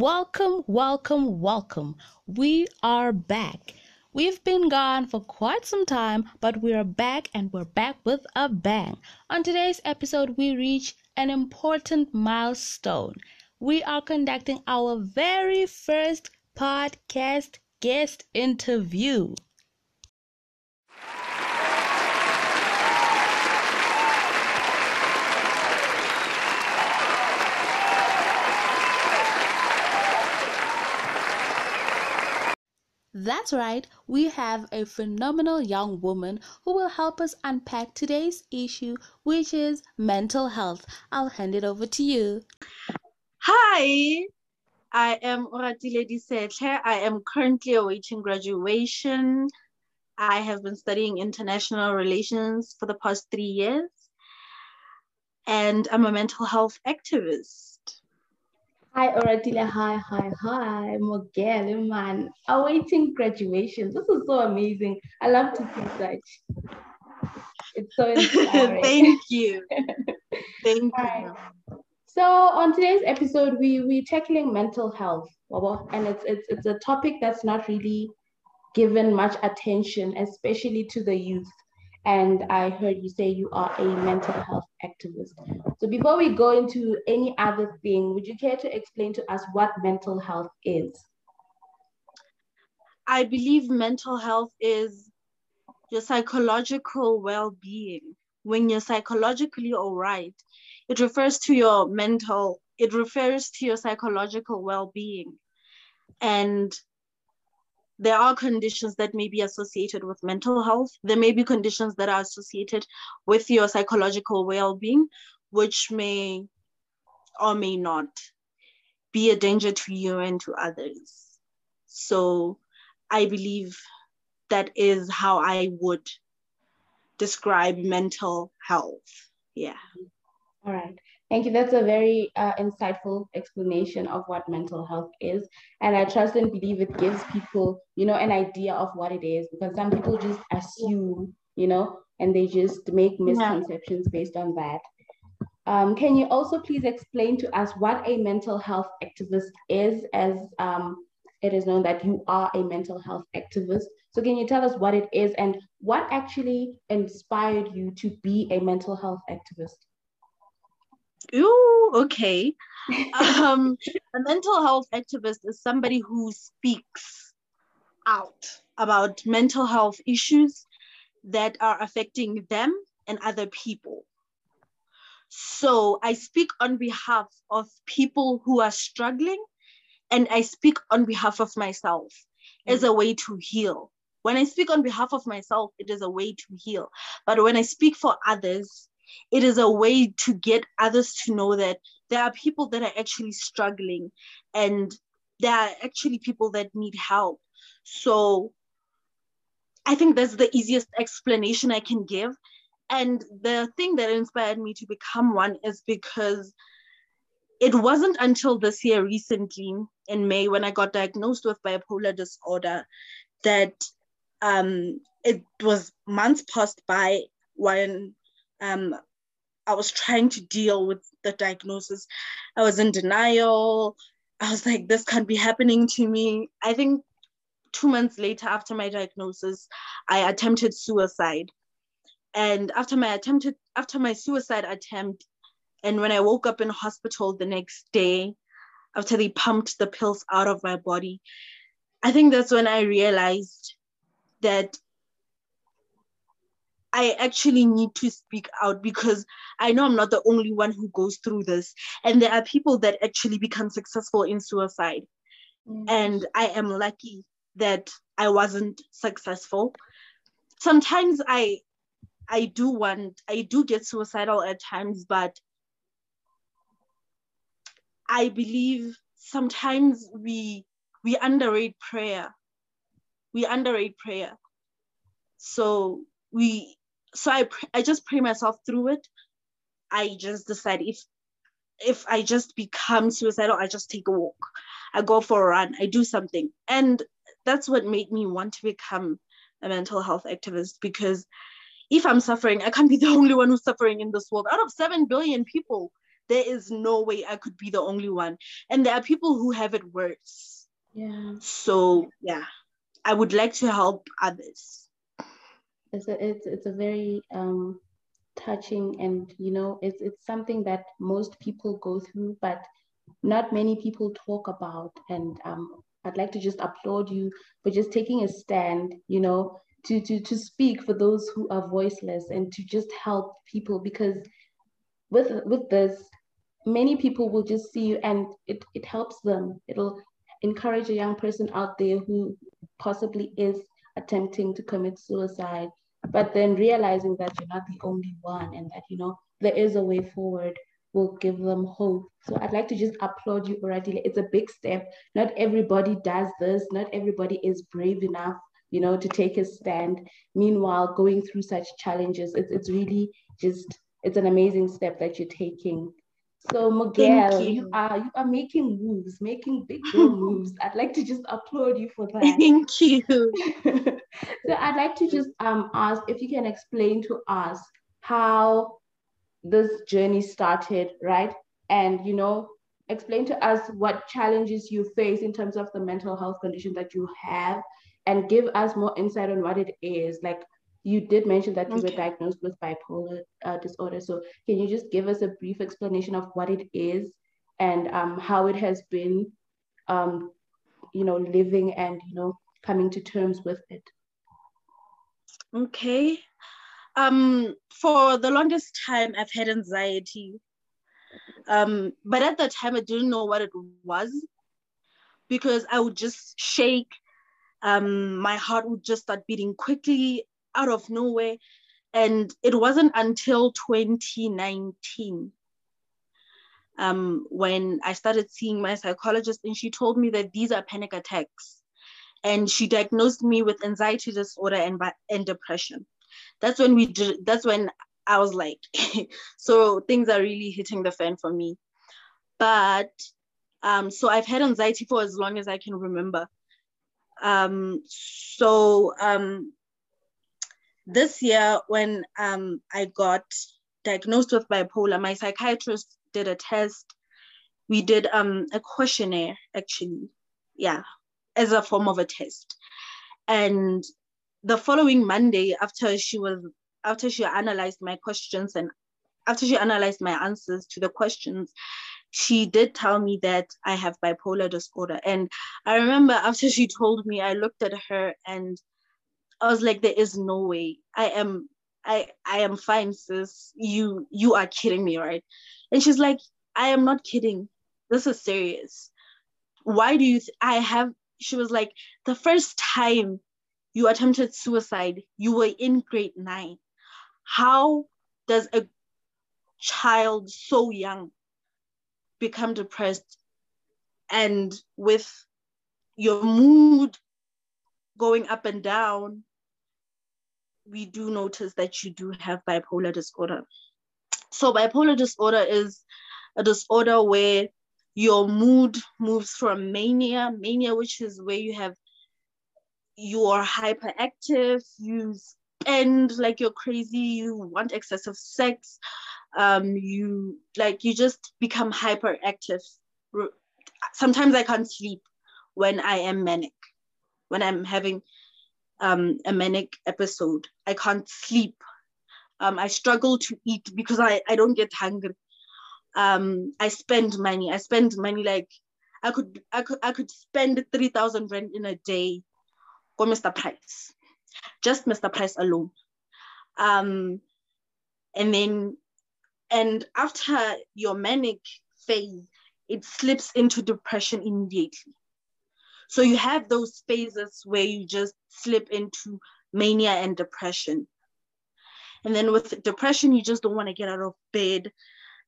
Welcome, welcome, welcome. We are back. We've been gone for quite some time, but we are back and we're back with a bang. On today's episode, we reach an important milestone. We are conducting our very first podcast guest interview. That's right, we have a phenomenal young woman who will help us unpack today's issue, which is mental health. I'll hand it over to you. Hi, I am Oratile Disetle. I am currently awaiting graduation. I have been studying international relations for the past three years, and I'm a mental health activist. Hi, Oratile. Hi, hi, hi. Mogele, man. Awaiting graduation. This is so amazing. I love to see such. It's so inspiring. Thank you. Thank you. So on today's episode, we we're tackling mental health, and it's it's it's a topic that's not really given much attention, especially to the youth. And I heard you say you are a mental health activist. So before we go into any other thing, would you care to explain to us what mental health is? I believe mental health is your psychological well being. When you're psychologically all right, it refers to your mental, it refers to your psychological well being. And there are conditions that may be associated with mental health. There may be conditions that are associated with your psychological well being, which may or may not be a danger to you and to others. So I believe that is how I would describe mental health. Yeah. All right. Thank you. That's a very uh, insightful explanation of what mental health is. And I trust and believe it gives people, you know, an idea of what it is because some people just assume, you know, and they just make misconceptions based on that. Um, can you also please explain to us what a mental health activist is, as um, it is known that you are a mental health activist? So, can you tell us what it is and what actually inspired you to be a mental health activist? Ooh, okay. um, a mental health activist is somebody who speaks out about mental health issues that are affecting them and other people. So I speak on behalf of people who are struggling, and I speak on behalf of myself as a way to heal. When I speak on behalf of myself, it is a way to heal. But when I speak for others, it is a way to get others to know that there are people that are actually struggling and there are actually people that need help. So I think that's the easiest explanation I can give. And the thing that inspired me to become one is because it wasn't until this year recently in May when I got diagnosed with bipolar disorder that um, it was months passed by when um, I was trying to deal with the diagnosis. I was in denial. I was like, this can't be happening to me. I think two months later, after my diagnosis, I attempted suicide. And after my attempted, after my suicide attempt, and when I woke up in hospital the next day, after they pumped the pills out of my body, I think that's when I realized that I actually need to speak out because I know I'm not the only one who goes through this. And there are people that actually become successful in suicide. Mm. And I am lucky that I wasn't successful. Sometimes I I do want I do get suicidal at times, but I believe sometimes we we underrate prayer. We underrate prayer. So we so I I just pray myself through it. I just decide if if I just become suicidal, I just take a walk. I go for a run. I do something. And that's what made me want to become a mental health activist because if I'm suffering, I can't be the only one who's suffering in this world. Out of 7 billion people, there is no way I could be the only one. And there are people who have it worse. Yeah. So yeah, I would like to help others. It's a it's it's a very um touching and you know it's it's something that most people go through, but not many people talk about. And um I'd like to just applaud you for just taking a stand, you know, to to to speak for those who are voiceless and to just help people because with with this many people will just see you and it, it helps them it'll encourage a young person out there who possibly is attempting to commit suicide but then realizing that you're not the only one and that you know there is a way forward will give them hope so i'd like to just applaud you already it's a big step not everybody does this not everybody is brave enough you know to take a stand meanwhile going through such challenges it's, it's really just it's an amazing step that you're taking so Miguel, you. you. are you are making moves, making big moves. I'd like to just applaud you for that. Thank you. so I'd like to just um ask if you can explain to us how this journey started, right? And you know, explain to us what challenges you face in terms of the mental health condition that you have, and give us more insight on what it is. Like you did mention that you okay. were diagnosed with bipolar uh, disorder. So can you just give us a brief explanation of what it is and um, how it has been, um, you know, living and, you know, coming to terms with it? Okay. Um, for the longest time, I've had anxiety. Um, but at that time, I didn't know what it was because I would just shake. Um, my heart would just start beating quickly out of nowhere. And it wasn't until 2019 um, when I started seeing my psychologist, and she told me that these are panic attacks. And she diagnosed me with anxiety disorder and, and depression. That's when we did, that's when I was like, so things are really hitting the fan for me. But um, so I've had anxiety for as long as I can remember. Um, so um, this year when um, I got diagnosed with bipolar, my psychiatrist did a test. We did um, a questionnaire, actually, yeah, as a form of a test. And the following Monday, after she was after she analyzed my questions and after she analyzed my answers to the questions, she did tell me that I have bipolar disorder. And I remember after she told me, I looked at her and I was like, there is no way. I am I I am fine, sis. You you are kidding me, right? And she's like, I am not kidding. This is serious. Why do you th- I have she was like, the first time you attempted suicide, you were in grade nine. How does a child so young become depressed and with your mood going up and down we do notice that you do have bipolar disorder. So, bipolar disorder is a disorder where your mood moves from mania, mania, which is where you have you are hyperactive, you spend like you're crazy, you want excessive sex, um, you like you just become hyperactive. Sometimes I can't sleep when I am manic, when I'm having um, a manic episode. I can't sleep. Um, I struggle to eat because I, I don't get hungry. Um, I spend money. I spend money like I could I could I could spend three thousand rand in a day for Mr. Price, just Mr. Price alone. Um, and then and after your manic phase, it slips into depression immediately. So you have those phases where you just slip into mania and depression. And then with depression, you just don't want to get out of bed.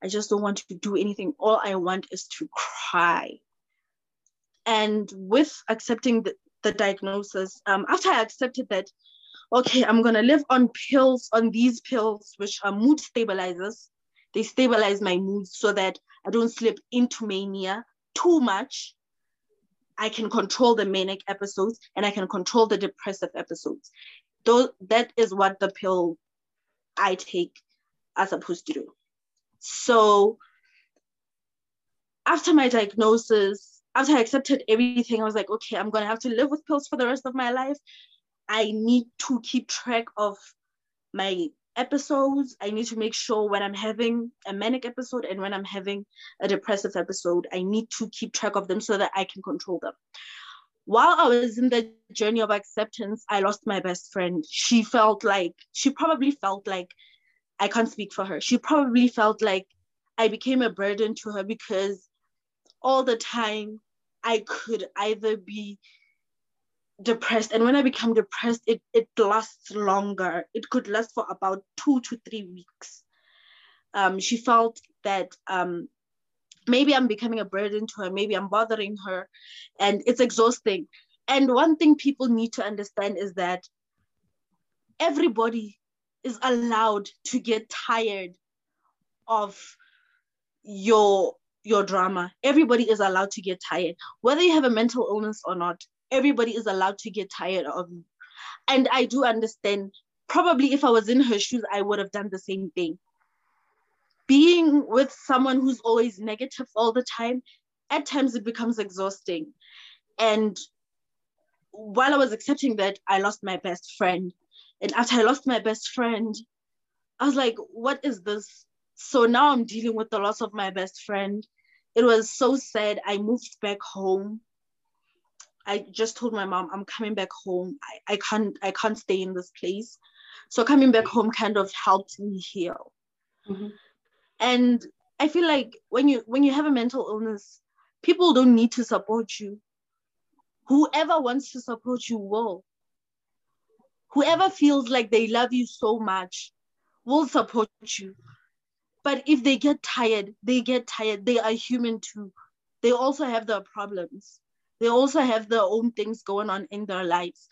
I just don't want to do anything. All I want is to cry. And with accepting the, the diagnosis, um, after I accepted that, okay, I'm going to live on pills, on these pills, which are mood stabilizers. They stabilize my mood so that I don't slip into mania too much I can control the manic episodes and I can control the depressive episodes. Though that is what the pill I take are supposed to do. So after my diagnosis, after I accepted everything, I was like, okay, I'm gonna have to live with pills for the rest of my life. I need to keep track of my episodes. I need to make sure when I'm having a manic episode and when I'm having a depressive episode, I need to keep track of them so that I can control them. While I was in the journey of acceptance, I lost my best friend. She felt like, she probably felt like, I can't speak for her. She probably felt like I became a burden to her because all the time I could either be depressed and when i become depressed it, it lasts longer. It could last for about two to three weeks. Um, she felt that um, maybe i'm becoming a burden to her maybe i'm bothering her and it's exhausting. And one thing people need to understand is that everybody is allowed to get tired of your your drama everybody is allowed to get tired whether you have a mental illness or not everybody is allowed to get tired of you. And I do understand, probably if I was in her shoes, I would have done the same thing. Being with someone who's always negative all the time, at times it becomes exhausting. And while I was accepting that, I lost my best friend. And after I lost my best friend, I was like, what is this? So now I'm dealing with the loss of my best friend. It was so sad. I moved back home I just told my mom I'm coming back home. I, I can't I can't stay in this place. So coming back home kind of helped me heal. Mm-hmm. And I feel like when you when you have a mental illness, people don't need to support you. Whoever wants to support you will. Whoever feels like they love you so much will support you. But if they get tired, they get tired. They are human too. They also have their problems they also have their own things going on in their lives.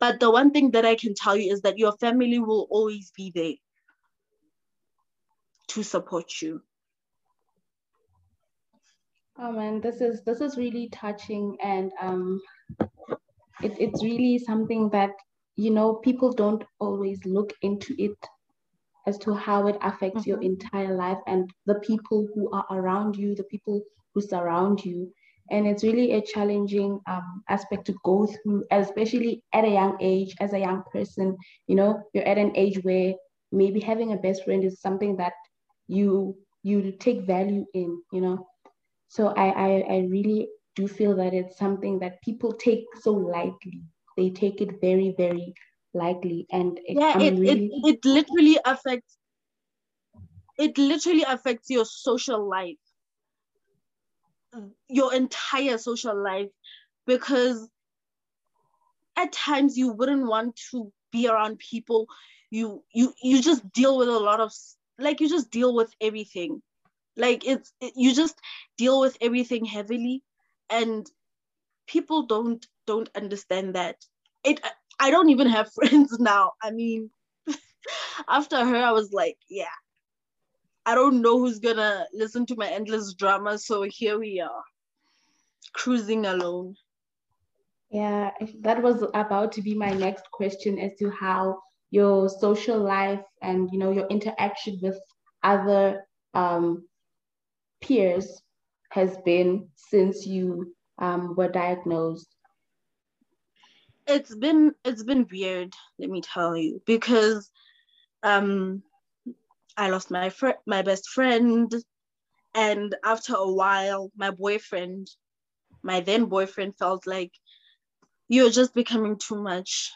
But the one thing that I can tell you is that your family will always be there to support you. Oh man, this is this is really touching and um it, it's really something that you know people don't always look into it as to how it affects mm-hmm. your entire life and the people who are around you, the people who surround you. And it's really a challenging um, aspect to go through especially at a young age as a young person you know you're at an age where maybe having a best friend is something that you you take value in you know. So I, I i really do feel that it's something that people take so lightly they take it very very lightly and it, yeah it, really... it, it literally affects it literally affects your social life. Your entire social life. Because at times you wouldn't want to be around people. You you you just deal with a lot of like you just deal with everything. Like it's it, you just deal with everything heavily and people don't don't understand that it i don't even have friends now i mean after her i was like yeah I don't know who's gonna listen to my endless drama. So here we are, cruising alone. Yeah, that was about to be my next question as to how your social life and you know your interaction with other um, peers has been since you um, were diagnosed. It's been it's been weird, let me tell you, because um, I lost my fr- my best friend, and after a while, my boyfriend, my then boyfriend, felt like you're just becoming too much.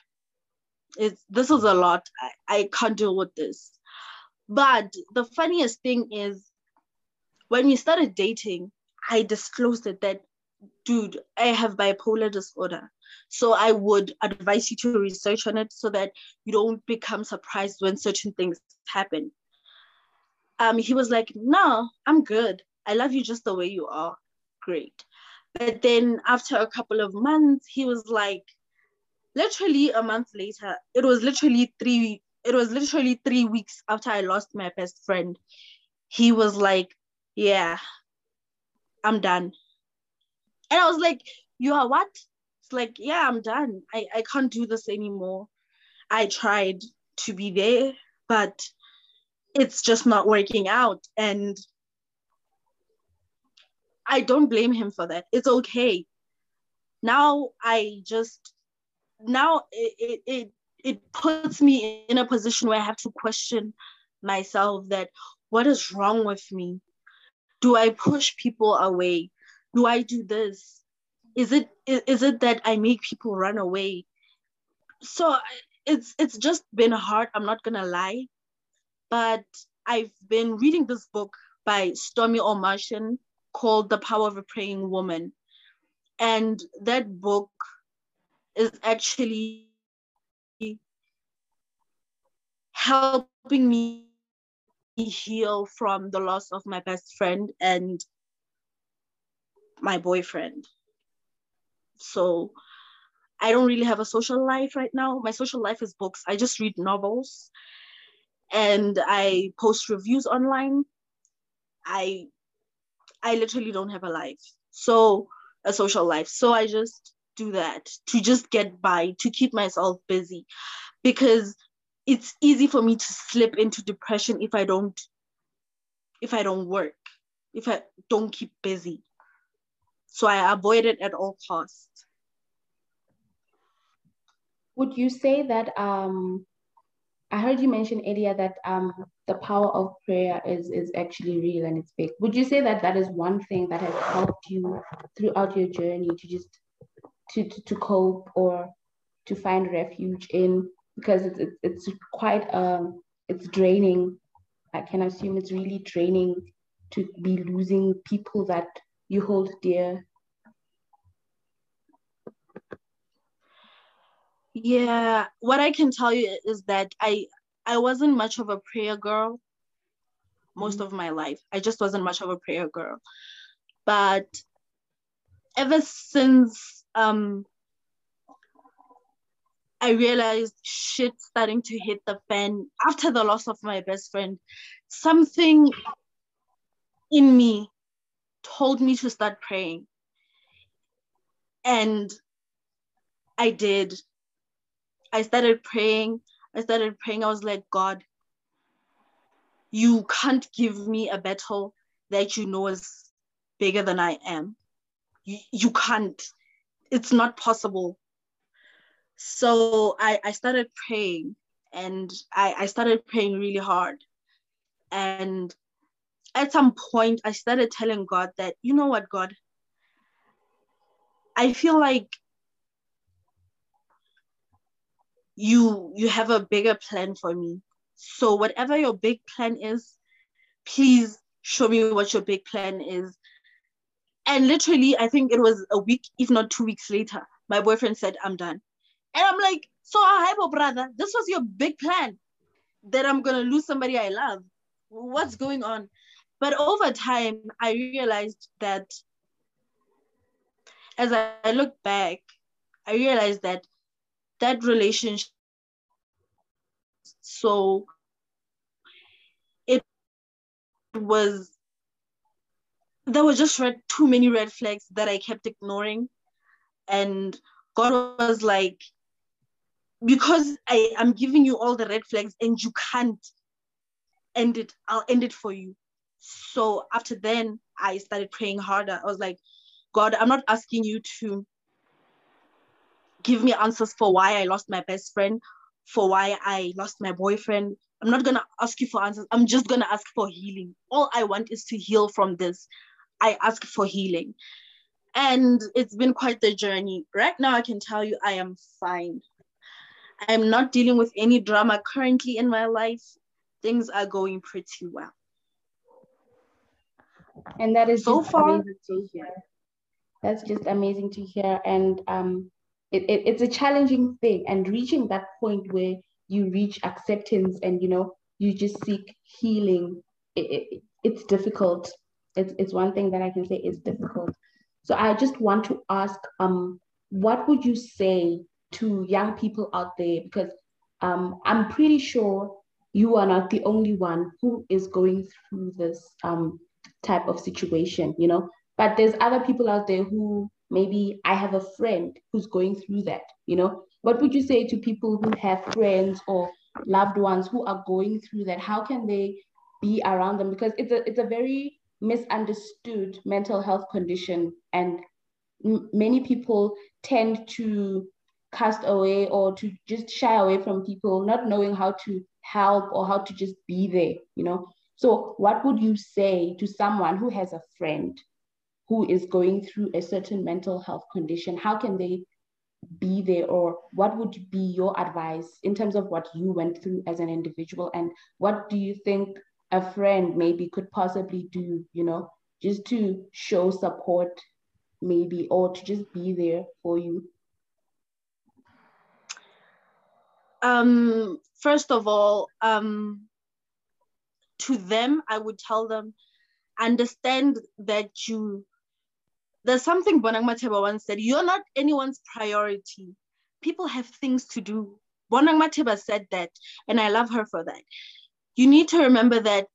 It's this is a lot. I, I can't deal with this. But the funniest thing is, when we started dating, I disclosed it that, dude, I have bipolar disorder. So I would advise you to research on it so that you don't become surprised when certain things happen um, he was like, No, I'm good. I love you just the way you are. Great. But then after a couple of months, he was like, literally a month later, it was literally three, it was literally three weeks after I lost my best friend. He was like, Yeah, I'm done. And I was like, You are what? It's like, yeah, I'm done. I, I can't do this anymore. I tried to be there, but it's just not working out and I don't blame him for that. It's okay. Now I just now it, it, it it puts me in a position where I have to question myself that what is wrong with me? Do I push people away? Do I do this? Is it is it that I make people run away? So it's it's just been hard, I'm not gonna lie. But I've been reading this book by Stormie Omartian called The Power of a Praying Woman. And that book is actually helping me heal from the loss of my best friend and my boyfriend. So I don't really have a social life right now. My social life is books. I just read novels and I post reviews online. I I literally don't have a life. So a social life. So I just do that to just get by, to keep myself busy because it's easy for me to slip into depression if I don't if I don't work, if I don't keep busy. So I avoid it at all costs. Would you say that um I heard you mention earlier that um the power of prayer is is actually real and it's big. Would you say that that is one thing that has helped you throughout your journey to just to to, to cope or to find refuge in because it's it's, quite um it's draining. I can assume it's really draining to be losing people that you hold dear. Yeah, what I can tell you is that I I wasn't much of a prayer girl most mm-hmm. of my life. I just wasn't much of a prayer girl. But ever since um I realized shit starting to hit the fan after the loss of my best friend. Something in me told me to start praying. And I did. I started praying. I started praying. I was like, God, you can't give me a battle that you know is bigger than I am. You, you can't. It's not possible so I, I started praying and I, I started praying really hard. And at some point, I started telling God that, you know what, God, I feel like you you have a bigger plan for me. So whatever your big plan is, please show me what your big plan is. And literally, I think it was a week, if not two weeks later, my boyfriend said, I'm done. And I'm like, so Hypo brother, this was your big plan that I'm gonna lose somebody I love. What's going on? But over time, I realized that as I look back, I realized that that relationship so it was there were just red, too many red flags that I kept ignoring. And God was like, because I am giving you all the red flags and you can't end it, I'll end it for you. So after then, I started praying harder. I was like, God, I'm not asking you to give me answers for why I lost my best friend, for why I lost my boyfriend. I'm not gonna ask you for answers. I'm just gonna ask for healing. All I want is to heal from this. I ask for healing. And it's been quite the journey. Right now, I can tell you I am fine. I'm not dealing with any drama currently in my life. Things are going pretty well. And that is so far amazing to hear. That's just amazing to hear. And um, it, it, it's a challenging thing. And reaching that point where you reach acceptance and you know you just seek healing, it, it, it's difficult. It's, it's one thing that I can say is difficult. So I just want to ask, um, what would you say to young people out there because um, I'm pretty sure you are not the only one who is going through this um, type of situation, you know. But there's other people out there who maybe I have a friend who's going through that, you know. What would you say to people who have friends or loved ones who are going through that? How can they be around them? Because it's a it's a very misunderstood mental health condition and m- many people tend to cast away or to just shy away from people not knowing how to help or how to just be there you know so what would you say to someone who has a friend who is going through a certain mental health condition? How can they be there? Or what would be your advice in terms of what you went through as an individual? And what do you think a friend maybe could possibly do you know just to show support maybe or to just be there for you? Um first of all um to them i would tell them understand that you there's something Bonang Matheba once said you're not anyone's priority. People have things to do. Bonang Matheba said that and i love her for that. You need to remember that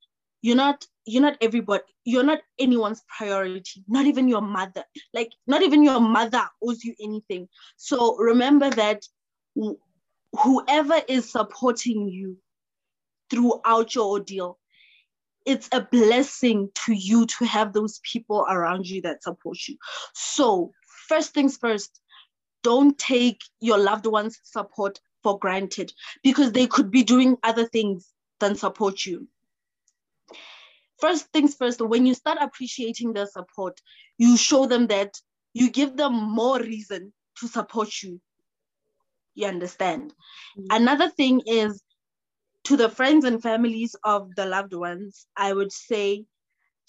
you're not you're not everybody you're not anyone's priority not even your mother. Like not even your mother owes you anything. So remember that wh- whoever is supporting you throughout your ordeal it's a blessing to you to have those people around you that support you so first things first don't take your loved ones support for granted because they could be doing other things than support you first things first, when you start appreciating their support, you show them that you give them more reason to support you. You understand? Mm-hmm. Another thing is to the friends and families of the loved ones, I would say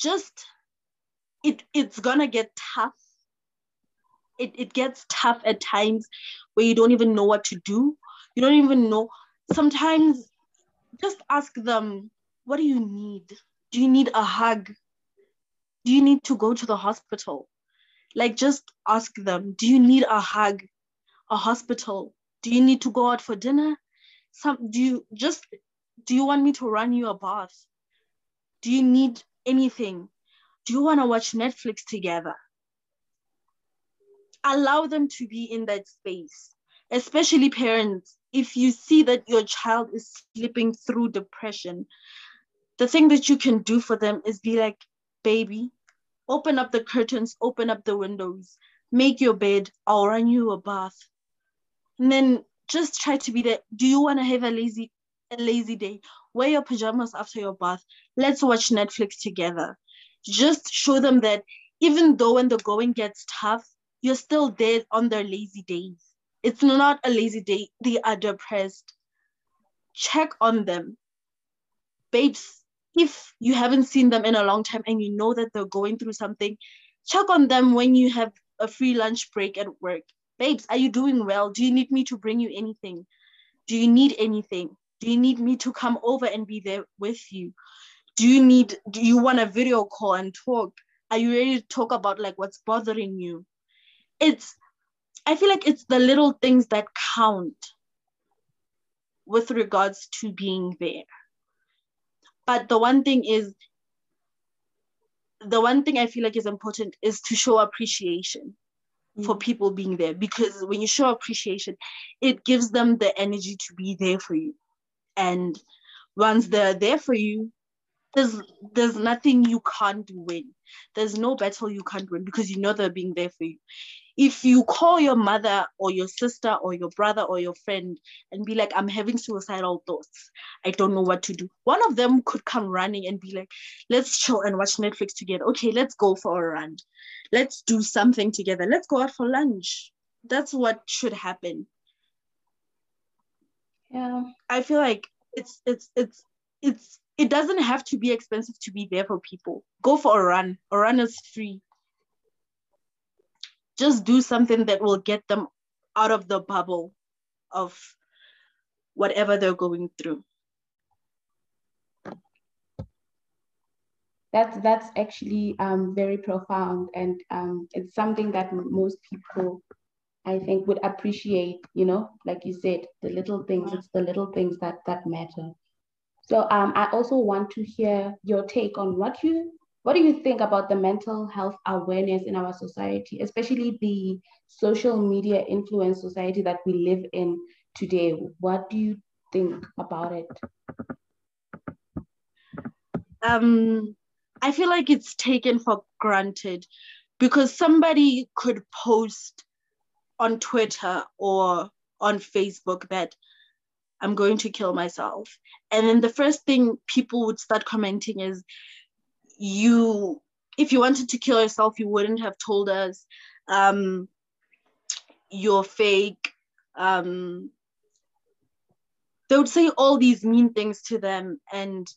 just it it's gonna get tough. It, it gets tough at times where you don't even know what to do. You don't even know. Sometimes just ask them, what do you need? Do you need a hug? Do you need to go to the hospital? Like, just ask them, do you need a hug, a hospital? Do you need to go out for dinner? Some, do you just, do you want me to run you a bath? Do you need anything? Do you want to watch Netflix together? Allow them to be in that space, especially parents. If you see that your child is slipping through depression, the thing that you can do for them is be like, baby, open up the curtains, open up the windows, make your bed, I'll run you a bath. And then just try to be there. Do you want to have a lazy a lazy day? Wear your pajamas after your bath. Let's watch Netflix together. Just show them that even though when the going gets tough, you're still there on their lazy days. It's not a lazy day, they are depressed. Check on them. Babes, if you haven't seen them in a long time and you know that they're going through something, check on them when you have a free lunch break at work. Babes, are you doing well? Do you need me to bring you anything? Do you need anything? Do you need me to come over and be there with you? Do you need, do you want a video call and talk? Are you ready to talk about like what's bothering you? It's, I feel like it's the little things that count with regards to being there. But the one thing is, the one thing I feel like is important is to show appreciation mm. for people being there because when you show appreciation, it gives them the energy to be there for you. And once they're there for you, there's there's nothing you can't win. There's no battle you can't win because you know they're being there for you if you call your mother or your sister or your brother or your friend and be like, I'm having suicidal thoughts, I don't know what to do, one of them could come running and be like, let's chill and watch Netflix together. Okay, let's go for a run. Let's do something together. Let's go out for lunch. That's what should happen. Yeah. I feel like it's it's it's it's it doesn't have to be expensive to be there for people. Go for a run. A run is free just do something that will get them out of the bubble of whatever they're going through that's that's actually um, very profound and um, it's something that most people i think would appreciate you know like you said the little things it's the little things that that matter so um, i also want to hear your take on what you what do you think about the mental health awareness in our society, especially the social media influence society that we live in today? What do you think about it? Um, I feel like it's taken for granted because somebody could post on Twitter or on Facebook that I'm going to kill myself. And then the first thing people would start commenting is, you, if you wanted to kill yourself, you wouldn't have told us. Um, you're fake. Um, they would say all these mean things to them, and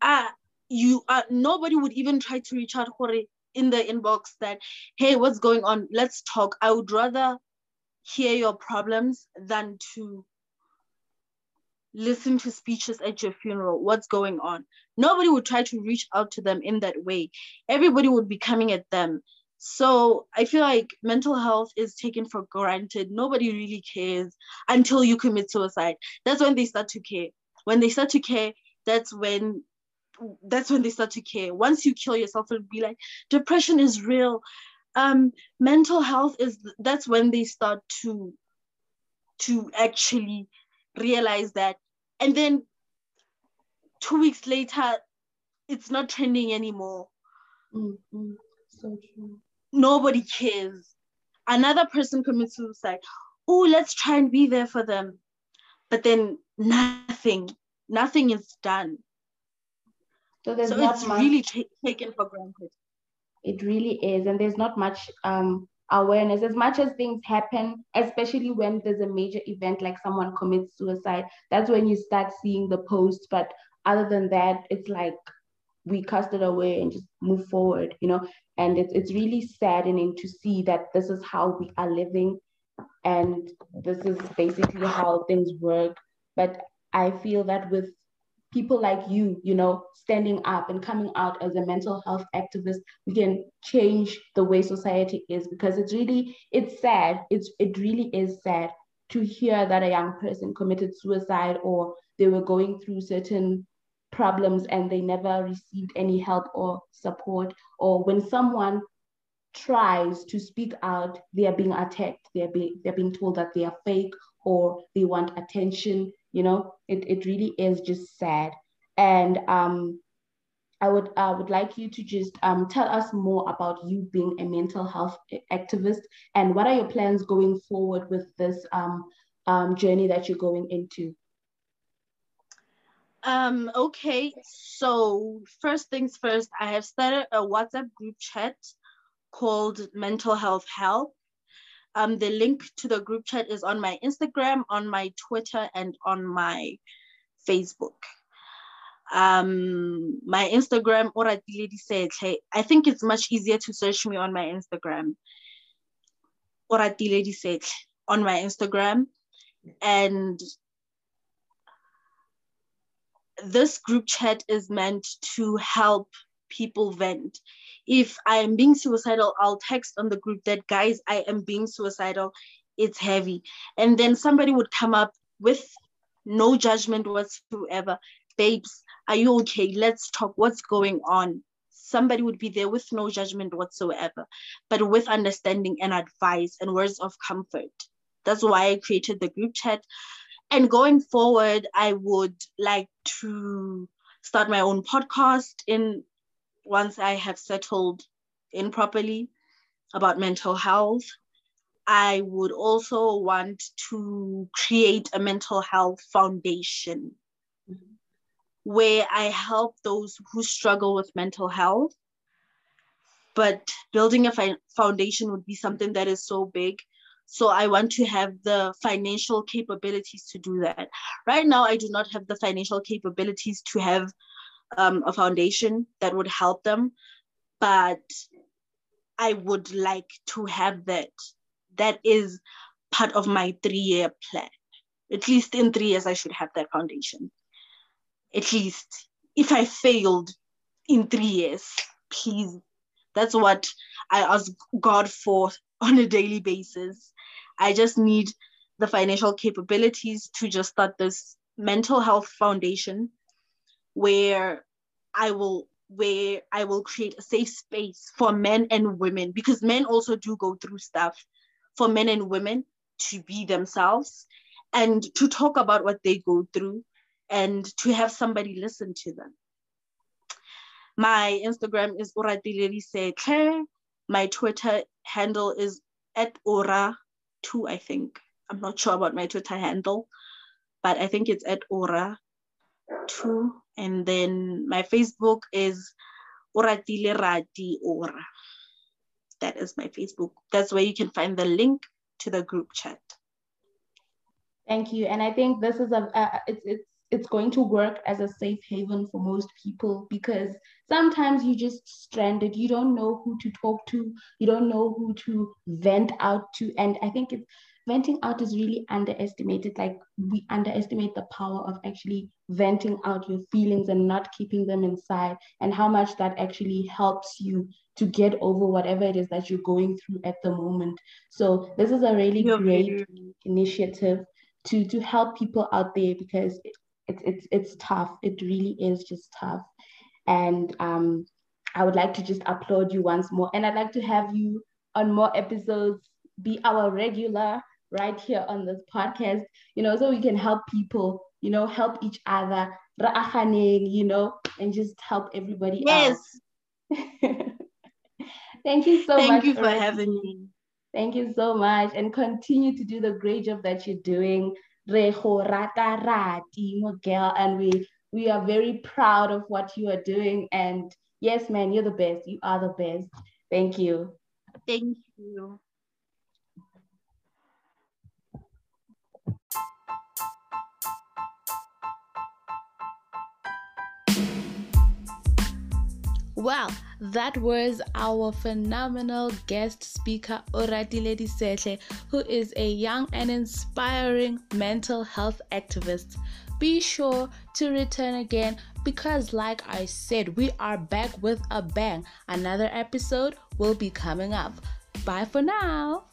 uh, you uh, nobody would even try to reach out in the inbox that, hey, what's going on? Let's talk. I would rather hear your problems than to listen to speeches at your funeral. What's going on? Nobody would try to reach out to them in that way. Everybody would be coming at them. So I feel like mental health is taken for granted. Nobody really cares until you commit suicide. That's when they start to care. When they start to care, that's when that's when they start to care. Once you kill yourself, it'll be like depression is real. Um, mental health is that's when they start to to actually realize that. And then two weeks later, it's not trending anymore. Mm-hmm. So true. Nobody cares. Another person commits suicide. Oh, let's try and be there for them. But then nothing, nothing is done. So, there's so not it's much, really t- taken for granted. It really is. And there's not much um, awareness. As much as things happen, especially when there's a major event like someone commits suicide, that's when you start seeing the post. But other than that, it's like we cast it away and just move forward, you know. And it's it's really saddening to see that this is how we are living and this is basically how things work. But I feel that with people like you, you know, standing up and coming out as a mental health activist, we can change the way society is because it's really, it's sad. It's it really is sad to hear that a young person committed suicide or they were going through certain problems and they never received any help or support or when someone tries to speak out they are being attacked they're being they're being told that they are fake or they want attention you know it, it really is just sad and um I would uh, would like you to just um, tell us more about you being a mental health activist and what are your plans going forward with this um, um, journey that you're going into. Um, okay, so first things first, I have started a WhatsApp group chat called Mental Health Help. Um, the link to the group chat is on my Instagram, on my Twitter, and on my Facebook. Um, my Instagram. I think it's much easier to search me on my Instagram. On my Instagram. And this group chat is meant to help people vent if I am being suicidal, I'll text on the group that, guys, I am being suicidal. It's heavy. And then somebody would come up with no judgment whatsoever. Babes, are you okay? Let's talk. What's going on? Somebody would be there with no judgment whatsoever, but with understanding and advice and words of comfort. That's why I created the group chat. And going forward, I would like to start my own podcast in once I have settled in properly about mental health, I would also want to create a mental health foundation mm-hmm. where I help those who struggle with mental health. But building a fi- foundation would be something that is so big. So I want to have the financial capabilities to do that. Right now, I do not have the financial capabilities to have um, a foundation that would help them, but I would like to have that. That is part of my three year plan. At least in three years, I should have that foundation. At least if I failed in three years, please. That's what I ask God for on a daily basis. I just need the financial capabilities to just start this mental health foundation where I will where I will create a safe space for men and women because men also do go through stuff for men and women to be themselves and to talk about what they go through and to have somebody listen to them. My Instagram is Oratile My Twitter handle is at Ora2, I think. I'm not sure about my Twitter handle, but I think it's at Ora2. And then my Facebook is Oratile Rati Ora. That is my Facebook. That's where you can find the link to the group chat. Thank you. And I think this is a, uh, it's, it's it's going to work as a safe haven for most people because sometimes you just stranded you don't know who to talk to you don't know who to vent out to and i think it's venting out is really underestimated like we underestimate the power of actually venting out your feelings and not keeping them inside and how much that actually helps you to get over whatever it is that you're going through at the moment so this is a really great initiative to to help people out there because it's it's it's tough. It really is just tough. And um, I would like to just applaud you once more. And I'd like to have you on more episodes, be our regular right here on this podcast, you know, so we can help people, you know, help each other, you know, and just help everybody yes. Thank you so Thank much. Thank you for having me. Thank you so much. And continue to do the great job that you're doing rata rati girl and we we are very proud of what you are doing and yes man you're the best you are the best thank you thank you Well, that was our phenomenal guest speaker, Oratile Disehle, who is a young and inspiring mental health activist. Be sure to return again because, like I said, we are back with a bang. Another episode will be coming up. Bye for now.